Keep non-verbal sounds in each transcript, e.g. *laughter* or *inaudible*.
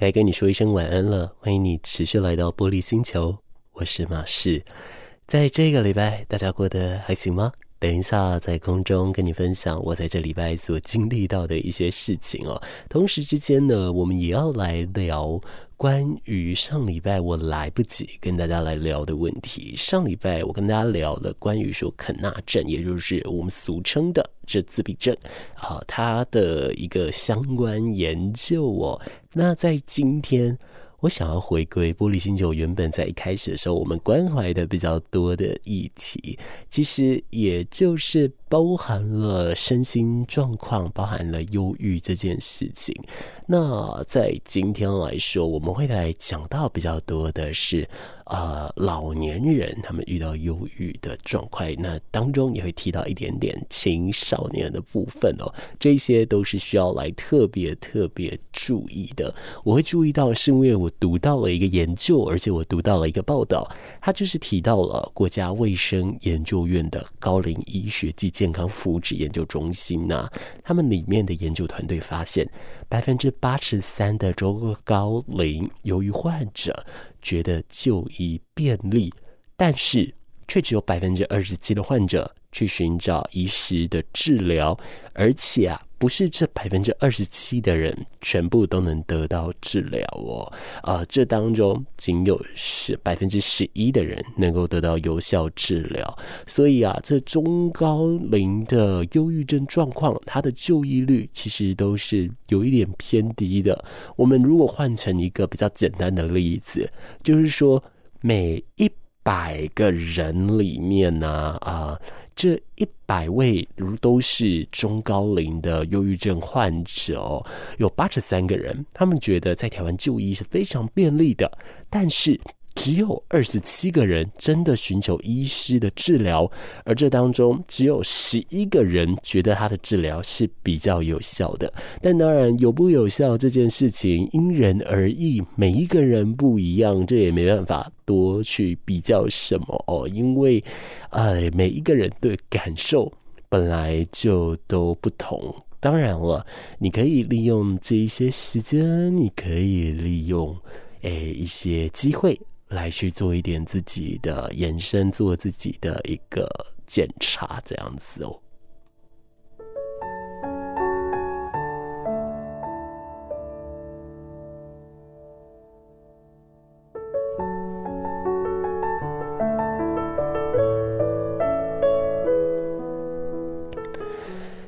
该跟你说一声晚安了。欢迎你持续来到玻璃星球，我是马仕。在这个礼拜，大家过得还行吗？等一下在空中跟你分享我在这礼拜所经历到的一些事情哦。同时之间呢，我们也要来聊关于上礼拜我来不及跟大家来聊的问题。上礼拜我跟大家聊了关于说肯纳症，也就是我们俗称的这自闭症啊，它的一个相关研究哦。那在今天。我想要回归玻璃星球，原本在一开始的时候，我们关怀的比较多的议题，其实也就是包含了身心状况，包含了忧郁这件事情。那在今天来说，我们会来讲到比较多的是。呃，老年人他们遇到忧郁的状况，那当中也会提到一点点青少年的部分哦，这些都是需要来特别特别注意的。我会注意到，是因为我读到了一个研究，而且我读到了一个报道，它就是提到了国家卫生研究院的高龄医学及健康福祉研究中心呐、他们里面的研究团队发现，百分之八十三的中高龄忧郁患者。觉得就医便利，但是却只有百分之二十七的患者去寻找医师的治疗，而且啊，不是这百分之二十七的人全部都能得到治疗哦，啊，这当中仅有是百分之十一的人能够得到有效治疗，所以啊，这中高龄的忧郁症状况，它的就医率其实都是有一点偏低的。我们如果换成一个比较简单的例子，就是说每一百个人里面呢，啊，这一百位如都是中高龄的忧郁症患者，有八十三个人，他们觉得在台湾就医是非常便利的，但是。只有二十七个人真的寻求医师的治疗，而这当中只有十一个人觉得他的治疗是比较有效的。但当然，有不有效这件事情因人而异，每一个人不一样，这也没办法多去比较什么哦。因为，呃，每一个人的感受本来就都不同。当然了，你可以利用这一些时间，你可以利用诶一些机会。来去做一点自己的延伸，做自己的一个检查，这样子哦。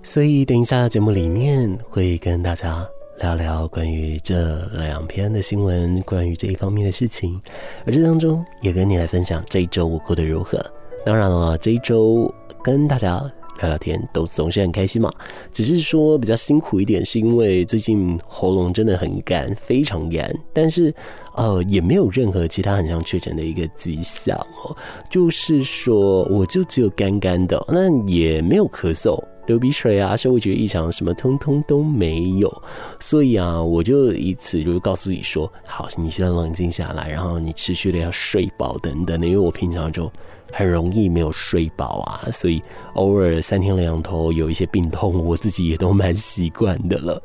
所以，等一下节目里面会跟大家。聊聊关于这两篇的新闻，关于这一方面的事情，而这当中也跟你来分享这一周我过得如何。当然了，这一周跟大家聊聊天都总是很开心嘛，只是说比较辛苦一点，是因为最近喉咙真的很干，非常干，但是呃也没有任何其他很像确诊的一个迹象哦，就是说我就只有干干的，那也没有咳嗽。流鼻水啊，嗅味觉异常，什么通通都没有，所以啊，我就以此就告诉自己说，好，你现在冷静下来，然后你持续的要睡饱等等的，因为我平常就很容易没有睡饱啊，所以偶尔三天两头有一些病痛，我自己也都蛮习惯的了。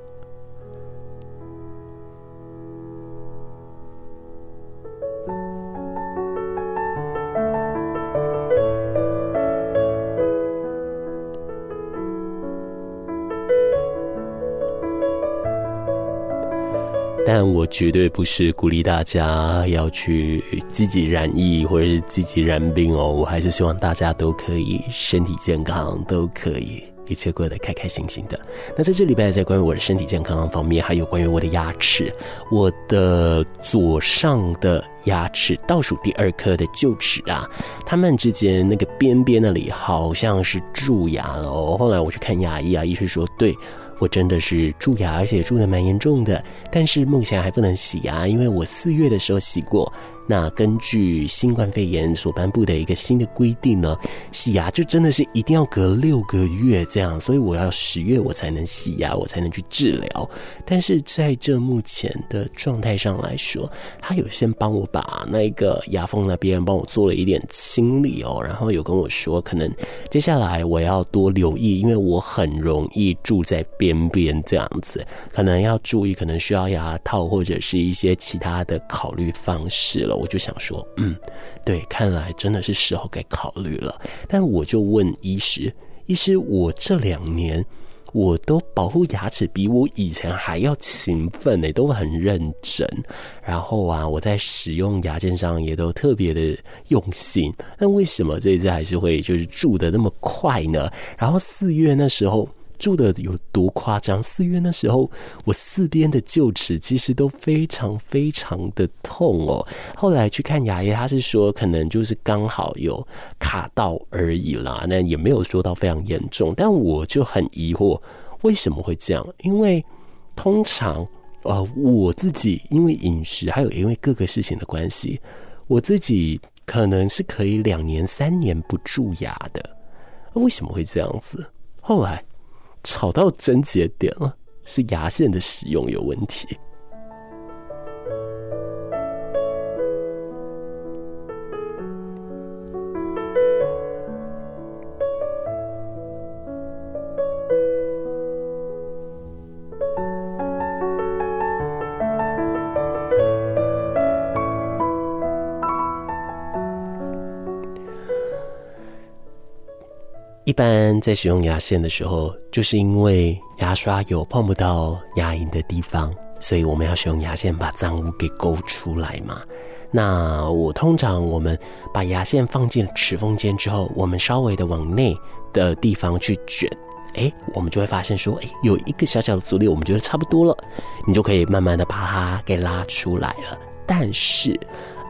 我绝对不是鼓励大家要去积极染疫或者是积极染病哦，我还是希望大家都可以身体健康，都可以一切过得开开心心的。那在这礼拜，在关于我的身体健康方面，还有关于我的牙齿，我的左上的牙齿倒数第二颗的臼齿啊，它们之间那个边边那里好像是蛀牙了哦。后来我去看牙医啊，医生说对。我真的是蛀牙，而且蛀的蛮严重的，但是目前还不能洗牙，因为我四月的时候洗过，那根据新冠肺炎所颁布的一个新的规定呢，洗牙就真的是一定要隔六个月这样，所以我要十月我才能洗牙，我才能去治疗。但是在这目前的状态上来说，他有先帮我把那个牙缝那边帮我做了一点清理哦，然后有跟我说，可能接下来我要多留意，因为我很容易住在边边这样子，可能要注意，可能需要牙套或者是一些其他的考虑方式了。我就想说，嗯，对，看来真的是时候该考虑了。但我就问医师，医师，我这两年我都保护牙齿比我以前还要勤奋呢，都很认真。然后啊，我在使用牙线上也都特别的用心。那为什么这一次还是会就是蛀的那么快呢？然后四月那时候。蛀的有多夸张？四月那时候，我四边的臼齿其实都非常非常的痛哦。后来去看牙医，他是说可能就是刚好有卡到而已啦，那也没有说到非常严重。但我就很疑惑，为什么会这样？因为通常呃，我自己因为饮食还有因为各个事情的关系，我自己可能是可以两年三年不蛀牙的。为什么会这样子？后来。吵到症结点了，是牙线的使用有问题。一般在使用牙线的时候，就是因为牙刷有碰不到牙龈的地方，所以我们要使用牙线把脏污给勾出来嘛。那我通常我们把牙线放进齿缝间之后，我们稍微的往内的地方去卷，哎，我们就会发现说，哎，有一个小小的阻力，我们觉得差不多了，你就可以慢慢的把它给拉出来了。但是，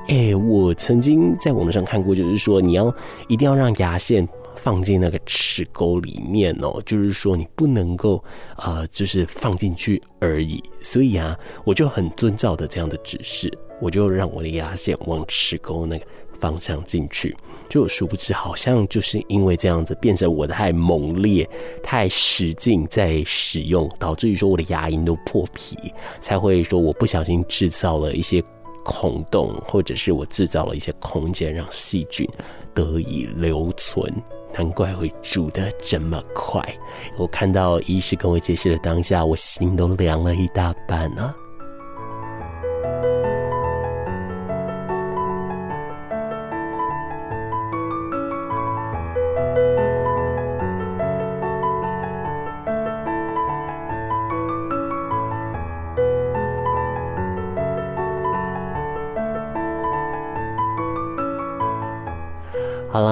哎，我曾经在网络上看过，就是说你要一定要让牙线。放进那个齿沟里面哦，就是说你不能够呃，就是放进去而已。所以啊，我就很遵照的这样的指示，我就让我的牙线往齿沟那个方向进去。就殊不知，好像就是因为这样子，变成我太猛烈、太使劲在使用，导致于说我的牙龈都破皮，才会说我不小心制造了一些孔洞，或者是我制造了一些空间，让细菌得以留存。难怪会煮的这么快！我看到医师跟我解释的当下，我心都凉了一大半呢、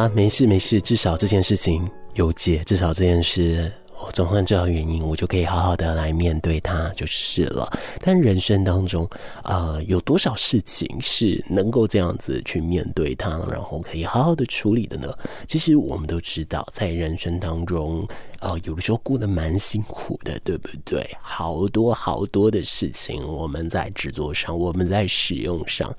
没事没事，至少这件事情有解，至少这件事我总算知道原因，我就可以好好的来面对它就是了。但人生当中，呃，有多少事情是能够这样子去面对它，然后可以好好的处理的呢？其实我们都知道，在人生当中，呃，有的时候过得蛮辛苦的，对不对？好多好多的事情，我们在制作上，我们在使用上。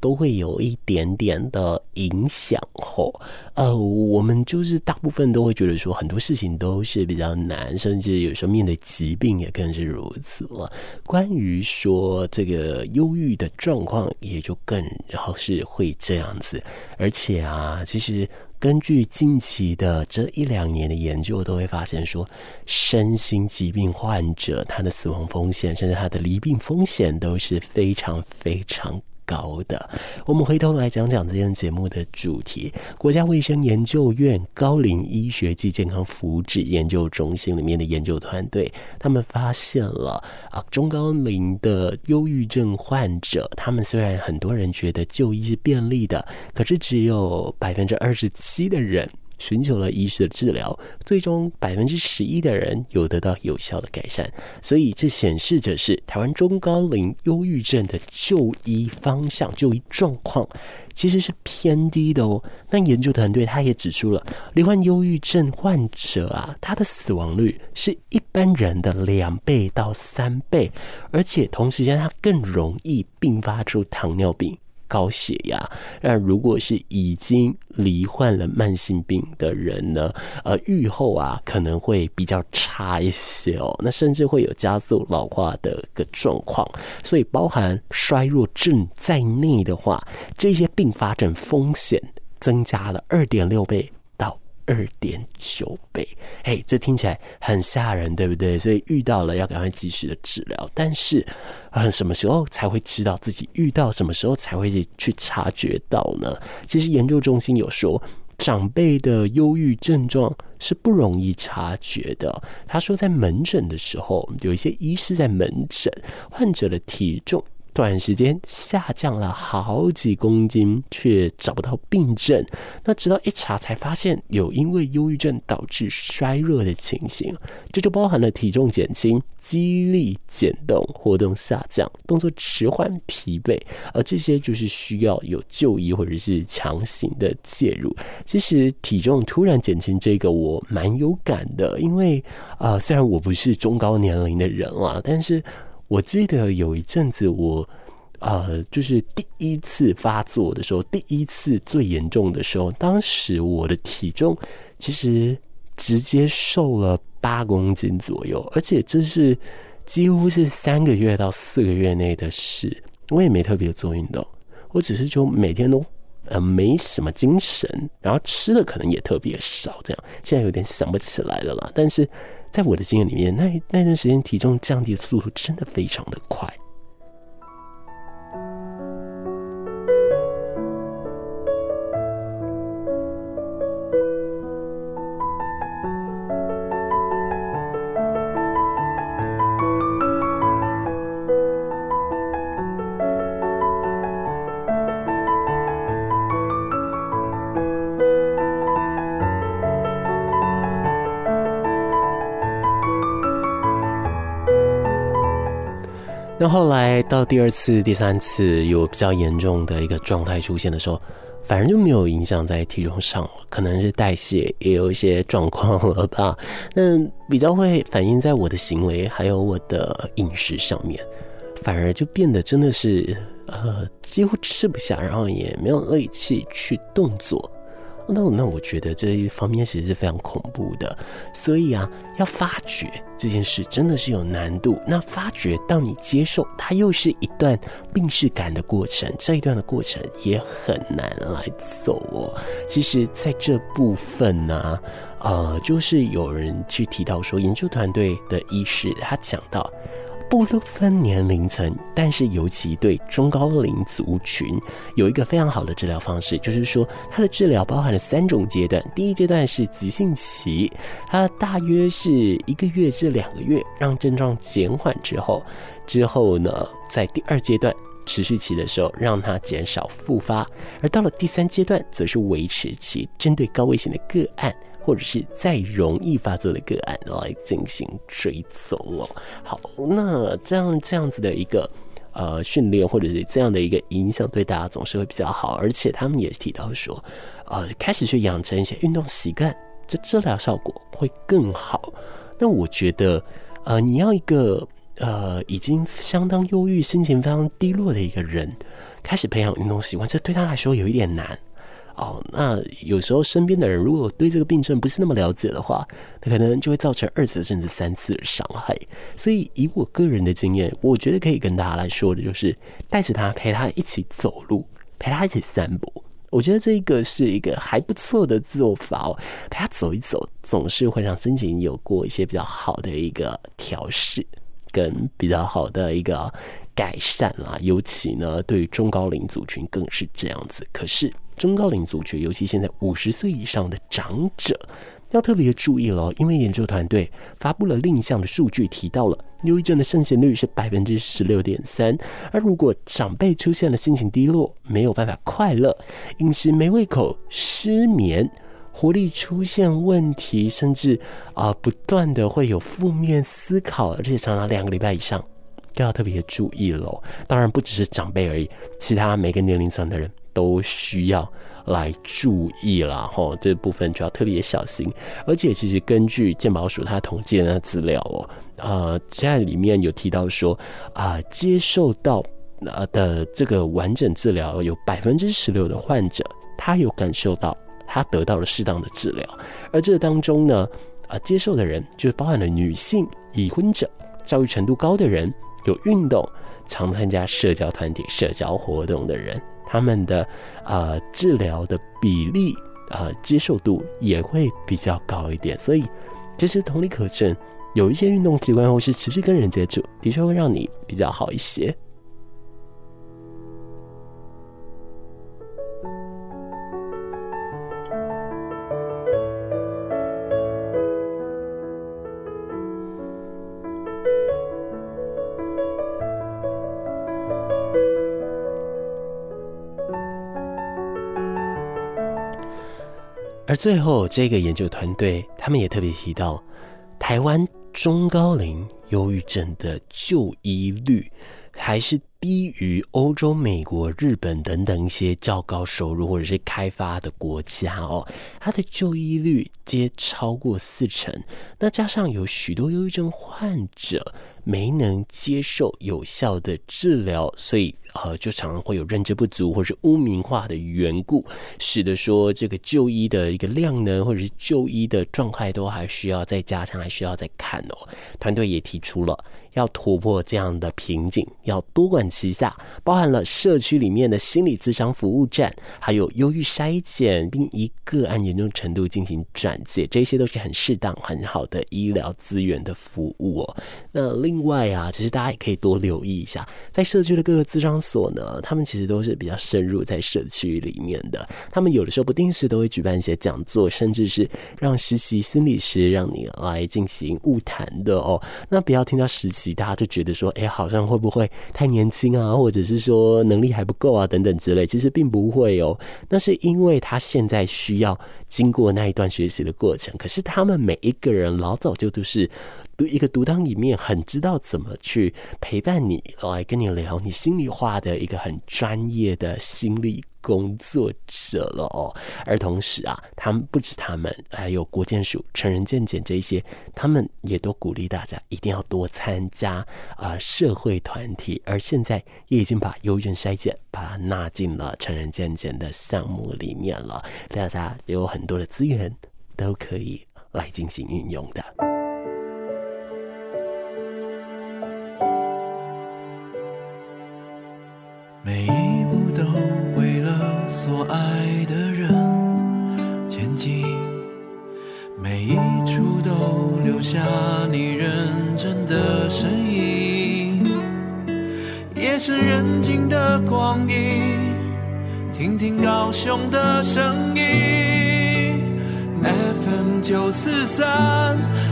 都会有一点点的影响后，呃，我们就是大部分都会觉得说很多事情都是比较难，甚至有时候面对疾病也更是如此了。关于说这个忧郁的状况，也就更然后是会这样子。而且啊，其实根据近期的这一两年的研究，都会发现说，身心疾病患者他的死亡风险，甚至他的离病风险都是非常非常高的，我们回头来讲讲这件节目的主题。国家卫生研究院高龄医学暨健康福祉研究中心里面的研究团队，他们发现了啊，中高龄的忧郁症患者，他们虽然很多人觉得就医是便利的，可是只有百分之二十七的人。寻求了医师的治疗，最终百分之十一的人有得到有效的改善，所以这显示着是台湾中高龄忧郁症的就医方向、就医状况其实是偏低的哦。那研究团队他也指出了，罹患忧郁症患者啊，他的死亡率是一般人的两倍到三倍，而且同时间他更容易并发出糖尿病。高血压。那如果是已经罹患了慢性病的人呢，呃，愈后啊可能会比较差一些哦。那甚至会有加速老化的个状况。所以包含衰弱症在内的话，这些并发症风险增加了二点六倍。二点九倍，嘿，这听起来很吓人，对不对？所以遇到了要赶快及时的治疗。但是，呃，什么时候才会知道自己遇到？什么时候才会去察觉到呢？其实研究中心有说，长辈的忧郁症状是不容易察觉的。他说，在门诊的时候，有一些医师在门诊，患者的体重。短时间下降了好几公斤，却找不到病症。那直到一查才发现有因为忧郁症导致衰弱的情形，这就包含了体重减轻、肌力减动、活动下降、动作迟缓、疲惫，而这些就是需要有就医或者是强行的介入。其实体重突然减轻这个我蛮有感的，因为啊、虽然我不是中高年龄的人啊，但是。我记得有一阵子，我呃，就是第一次发作的时候，第一次最严重的时候，当时我的体重其实直接瘦了八公斤左右，而且这是几乎是三个月到四个月内的事。我也没特别做运动，我只是就每天都呃没什么精神，然后吃的可能也特别少，这样现在有点想不起来了啦。但是。在我的经验里面，那那段时间体重降低的速度真的非常的快。那后来到第二次、第三次有比较严重的一个状态出现的时候，反而就没有影响在体重上了，可能是代谢也有一些状况了吧。*laughs* 那比较会反映在我的行为还有我的饮食上面，反而就变得真的是呃几乎吃不下，然后也没有力气去动作。那那我觉得这一方面其实是非常恐怖的，所以啊，要发掘这件事真的是有难度。那发觉到你接受，它又是一段病识感的过程，这一段的过程也很难来走哦。其实，在这部分呢、呃，就是有人去提到说，研究团队的医师他讲到。不分年龄层，但是尤其对中高龄族群有一个非常好的治疗方式，就是说它的治疗包含了三种阶段。第一阶段是急性期，它大约是一个月至两个月，让症状减缓之后，之后呢，在第二阶段持续期的时候，让它减少复发。而到了第三阶段，则是维持期，针对高危险的个案。或者是再容易发作的个案来进行追踪哦。好，那这样这样子的一个呃训练，或者是这样的一个影响，对大家总是会比较好。而且他们也提到说，呃，开始去养成一些运动习惯，这治疗效果会更好。那我觉得，呃，你要一个呃已经相当忧郁、心情非常低落的一个人，开始培养运动习惯，这对他来说有一点难。哦，那有时候身边的人如果对这个病症不是那么了解的话，那可能就会造成二次甚至三次的伤害。所以以我个人的经验，我觉得可以跟大家来说的就是，带着他陪他一起走路，陪他一起散步。我觉得这个是一个还不错的做法哦，陪他走一走，总是会让心情有过一些比较好的一个调试，跟比较好的一个改善啦。尤其呢，对于中高龄族群更是这样子。可是。中高龄族群，尤其现在五十岁以上的长者，要特别注意了，因为研究团队发布了另一项的数据，提到了忧郁症的盛行率是百分之十六点三。而如果长辈出现了心情低落，没有办法快乐，饮食没胃口，失眠，活力出现问题，甚至啊、不断的会有负面思考，而且长达两个礼拜以上，都要特别注意喽。当然不只是长辈而已，其他每个年龄层的人。都需要来注意了哈，这部分就要特别小心。而且，其实根据健保署它统计的资料哦，呃，在里面有提到说啊、呃，接受到呃的这个完整治疗，有百分之十六的患者他有感受到他得到了适当的治疗，而这当中呢，呃，接受的人就包含了女性、已婚者、教育程度高的人、有运动、常参加社交团体、社交活动的人，他们的呃治疗的比例。呃，接受度也会比较高一点，所以其实同理可证，有一些运动习惯或是持续跟人接触，的确会让你比较好一些。而最后，这个研究团队他们也特别提到，台湾中高龄忧郁症的就医率还是低于欧洲、美国、日本等等一些较高收入或者是开发的国家哦，它的就医率皆超过四成。那加上有许多忧郁症患者没能接受有效的治疗，所以。呃，就常常会有认知不足或者是污名化的缘故，使得说这个就医的一个量呢，或者是就医的状态都还需要再加强，还需要再看哦。团队也提出了。要突破这样的瓶颈，要多管旗下，包含了社区里面的心理咨商服务站，还有忧郁筛检，并一个案严重程度进行转介，这些都是很适当、很好的医疗资源的服务哦。那另外啊，其实大家也可以多留意一下，在社区的各个咨商所呢，他们其实都是比较深入在社区里面的，他们有的时候不定时都会举办一些讲座，甚至是让实习心理师让你来进行晤谈的哦。那不要听到实习。大家就觉得说，哎，好像会不会太年轻啊，或者是说能力还不够啊，等等之类。其实并不会哦，那是因为他现在需要经过那一段学习的过程。可是他们每一个人老早就都是独一个独当一面，很知道怎么去陪伴你，来跟你聊你心里话的一个很专业的心理工作者了哦，而同时啊，他们不止他们，还有国健署、成人健检这一些，他们也都鼓励大家一定要多参加啊、社会团体，而现在也已经把忧郁筛检把它纳进了成人健检的项目里面了，大家有很多的资源都可以来进行运用的。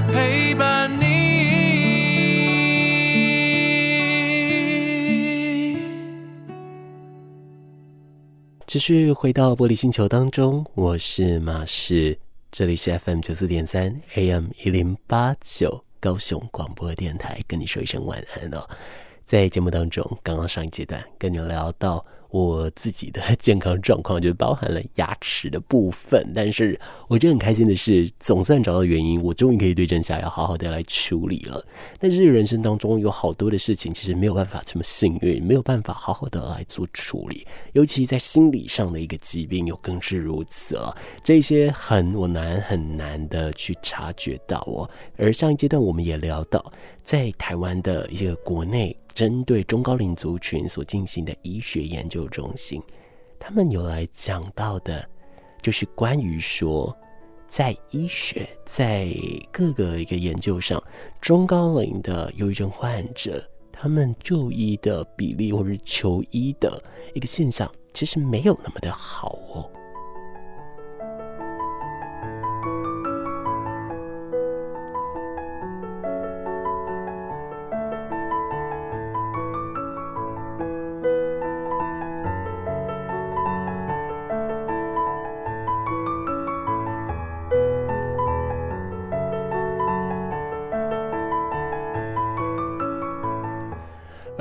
陪伴你。继续回到玻璃星球当中，我是马士，这里是 FM 九四点三 AM 一零八九高雄广播电台，跟你说一声晚安哦。在节目当中，刚刚上一阶段跟你聊到。我自己的健康状况 *laughs* 就包含了牙齿的部分，但是我觉得很开心的是，总算找到原因，我终于可以对症下药，好好的来处理了。但是人生当中有好多的事情，其实没有办法这么幸运，没有办法好好的来做处理，尤其在心理上的一个疾病，又更是如此了。这些很我难很难的去察觉到哦。而上一阶段我们也聊到，在台湾的一个国内。针对中高龄族群所进行的医学研究中心，他们有来讲到的，就是关于说，在医学在各个一个研究上，中高龄的忧郁症患者，他们就医的比例或者是求医的一个现象，其实没有那么的好哦。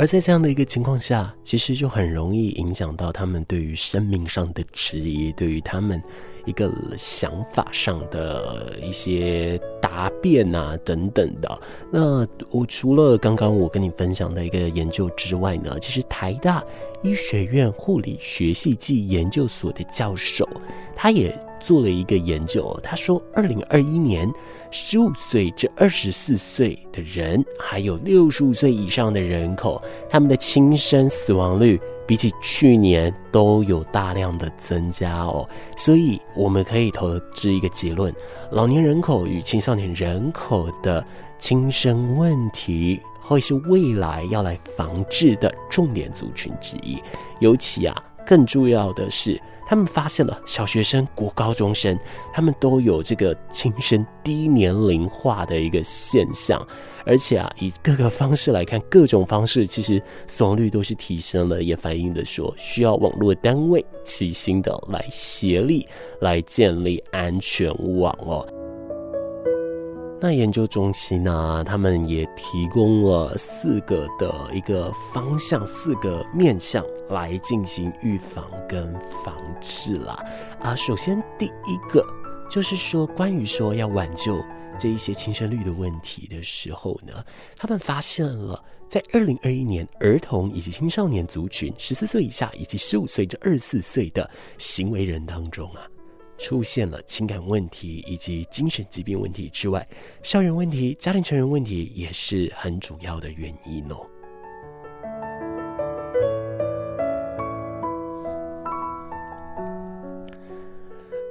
而在这样的一个情况下，其实就很容易影响到他们对于生命上的质疑，对于他们一个想法上的一些答辩啊等等的。那我除了刚刚我跟你分享的一个研究之外呢，其实台大医学院护理学系暨研究所的教授，他也做了一个研究，他说，二零二一年，十五岁至二十四岁的人，还有六十五岁以上的人口，他们的轻生死亡率比起去年都有大量的增加哦。所以我们可以得知一个结论：老年人口与青少年人口的轻生问题，会是未来要来防治的重点族群之一。尤其啊，更重要的是。他们发现了小学生、国高中生，他们都有这个轻生低年龄化的一个现象，而且啊，以各个方式来看，各种方式其实死亡率都是提升了，也反映的说需要网络单位齐心的来协力来建立安全网哦。那研究中心呢，他们也提供了四个的一个方向，四个面向来进行预防跟防治啦。啊，首先第一个就是说，关于说要挽救这一些轻生率的问题的时候呢，他们发现了在二零二一年儿童以及青少年族群十四岁以下以及十五岁至二十四岁的行为人当中啊。出现了情感问题以及精神疾病问题之外，校园问题、家庭成员问题也是很主要的原因哦。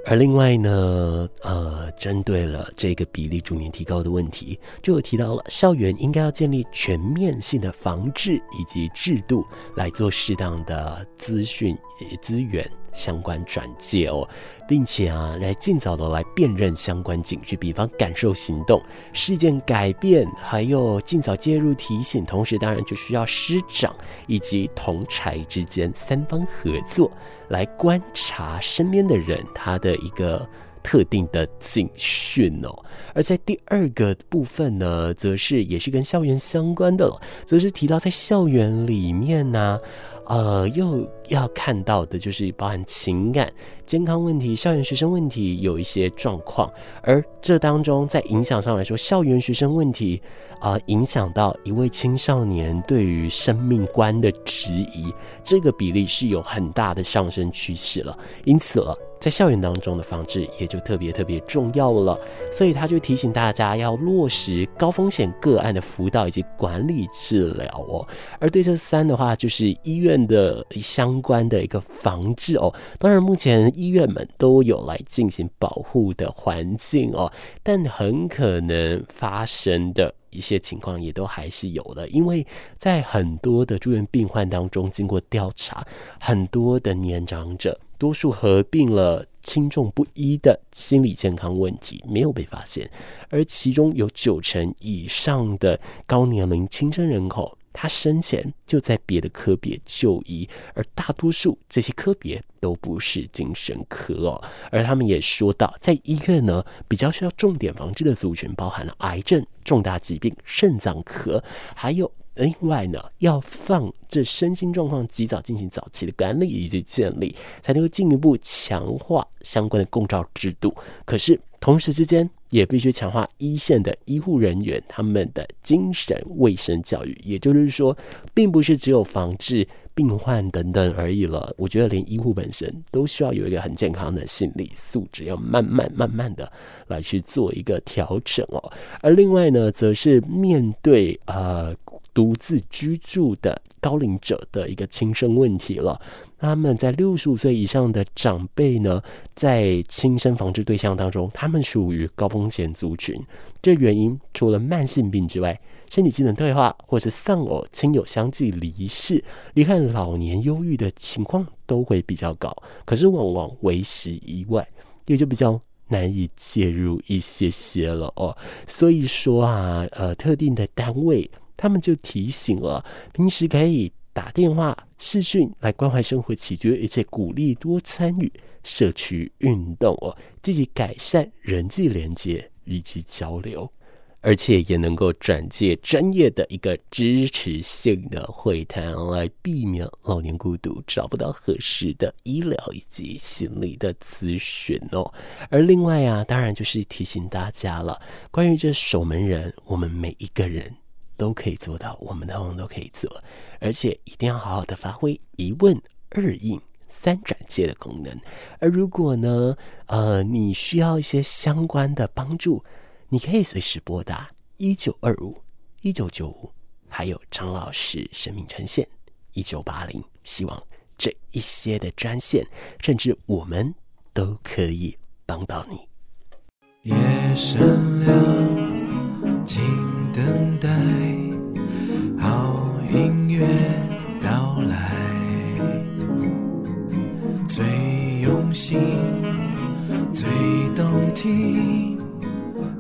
而另外呢，呃，针对了这个比例逐年提高的问题，就有提到了校园应该要建立全面性的防治以及制度，来做适当的资讯资源。相关转介哦，并且啊，来尽早的来辨认相关警句，比方感受行动、事件改变，还有尽早介入提醒。同时，当然就需要师长以及同侪之间三方合作，来观察身边的人他的一个特定的警讯哦。而在第二个部分呢，则是也是跟校园相关的了，则是提到在校园里面呢、呃，又要看到的就是包含情感、健康问题、校园学生问题有一些状况，而这当中在影响上来说，校园学生问题啊、影响到一位青少年对于生命观的质疑，这个比例是有很大的上升趋势了，因此了。在校园当中的防治也就特别特别重要了，所以他就提醒大家要落实高风险个案的辅导以及管理治疗哦。而对策三的话，就是医院的相关的一个防治哦。当然，目前医院们都有来进行保护的环境哦，但很可能发生的一些情况也都还是有的，因为在很多的住院病患当中，经过调查，很多的年长者。多数合并了轻重不一的心理健康问题没有被发现，而其中有九成以上的高年龄轻生人口，他生前就在别的科别就医，而大多数这些科别都不是精神科哦。而他们也说到，在医院呢，比较需要重点防治的族群，包含了癌症、重大疾病、肾脏科，还有。另外呢，要放这身心状况及早进行早期的管理以及建立，才能够进一步强化相关的共照制度。可是同时之间，也必须强化一线的医护人员他们的精神卫生教育。也就是说，并不是只有防治病患等等而已了。我觉得连医护本身都需要有一个很健康的心理素质，要慢慢慢慢的来去做一个调整哦。而另外呢，则是面对呃。独自居住的高龄者的一个轻生问题了。他们在六十五岁以上的长辈呢，在轻生防治对象当中，他们属于高风险族群。这原因除了慢性病之外，身体机能退化或是丧偶、亲友相继离世、罹患老年忧郁的情况都会比较高。可是往往为时已晚，也就比较难以介入一些些了哦。所以说啊，呃，特定的单位。他们就提醒了，平时可以打电话、视讯来关怀生活起居，而且鼓励多参与社区运动哦，积极改善人际连接以及交流。而且也能够转介专业的一个支持性的会谈，来避免老年孤独找不到合适的医疗以及心理的咨询哦。而另外啊，当然就是提醒大家了，关于这守门人，我们每一个人都可以做到，我们通通都可以做，而且一定要好好的发挥一问二应三转介的功能。而如果呢，呃，你需要一些相关的帮助。你可以随时拨打一九二五一九九五，还有张老师生命专线一九八零。希望这一些的专线，甚至我们都可以帮到你。夜深了，请等待好音乐到来，最用心，最动听。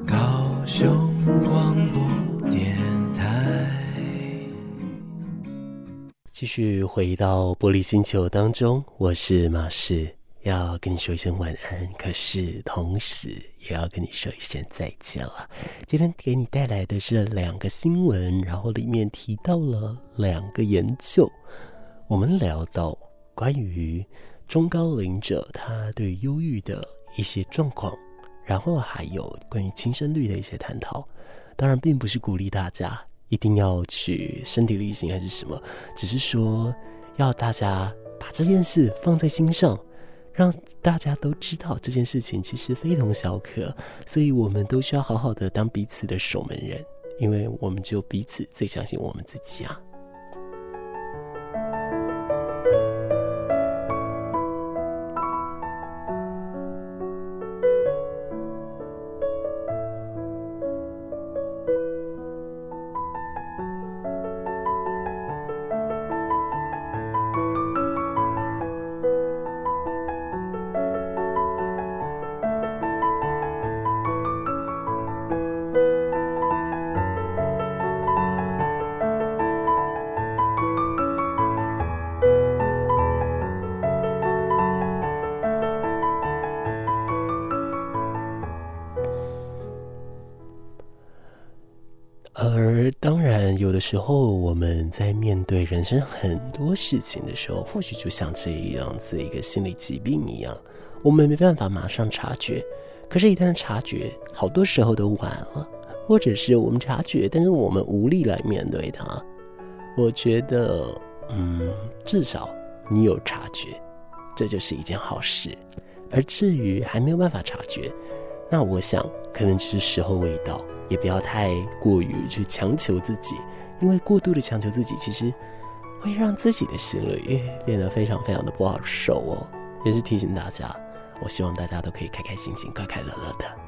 高雄广播电台，继续回到玻璃星球当中，我是马士，要跟你说一声晚安，可是同时也要跟你说一声再见了。今天给你带来的是两个新闻，然后里面提到了两个研究，我们聊到关于中高龄者他对忧郁的一些状况。然后还有关于轻生率的一些探讨，当然并不是鼓励大家一定要去身体力行还是什么，只是说要大家把这件事放在心上，让大家都知道这件事情其实非同小可，所以我们都需要好好的当彼此的守门人，因为我们只有彼此最相信我们自己啊。时候我们在面对人生很多事情的时候，或许就像这样子一个心理疾病一样，我们没办法马上察觉。可是，一旦察觉，好多时候都晚了，或者是我们察觉，但是我们无力来面对它。我觉得，嗯，至少你有察觉，这就是一件好事。而至于还没有办法察觉，那我想可能只是时候未到。也不要太过于去强求自己，因为过度的强求自己，其实会让自己的心里变得非常非常的不好受哦。也是提醒大家，我希望大家都可以开开心心、快快乐乐的。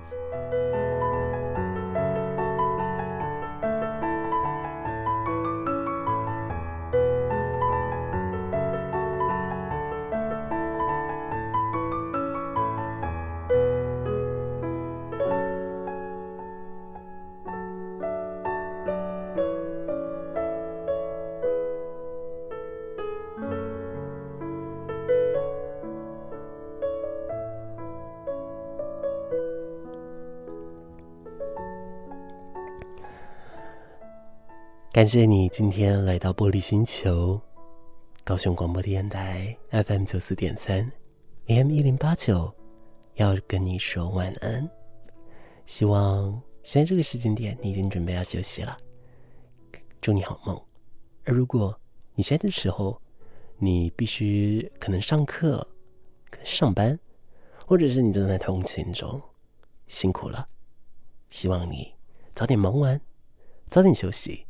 感谢你今天来到玻璃星球，高雄广播电台 FM 九四点三，AM 一零八九，要跟你说晚安。希望现在这个时间点你已经准备要休息了，祝你好梦。而如果你现在的时候，你必须可能上课、上班，或者是你正在通勤中，辛苦了。希望你早点忙完，早点休息。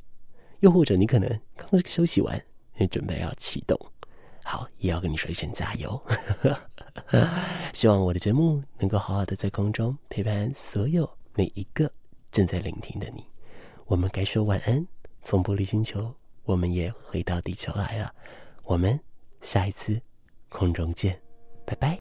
又或者你可能刚休息完，你准备要启动，好，也要跟你说一声加油。*laughs* 希望我的节目能够好好的在空中陪伴所有每一个正在聆听的你。我们该说晚安，从玻璃星球，我们也回到地球来了。我们下一次空中见，拜拜。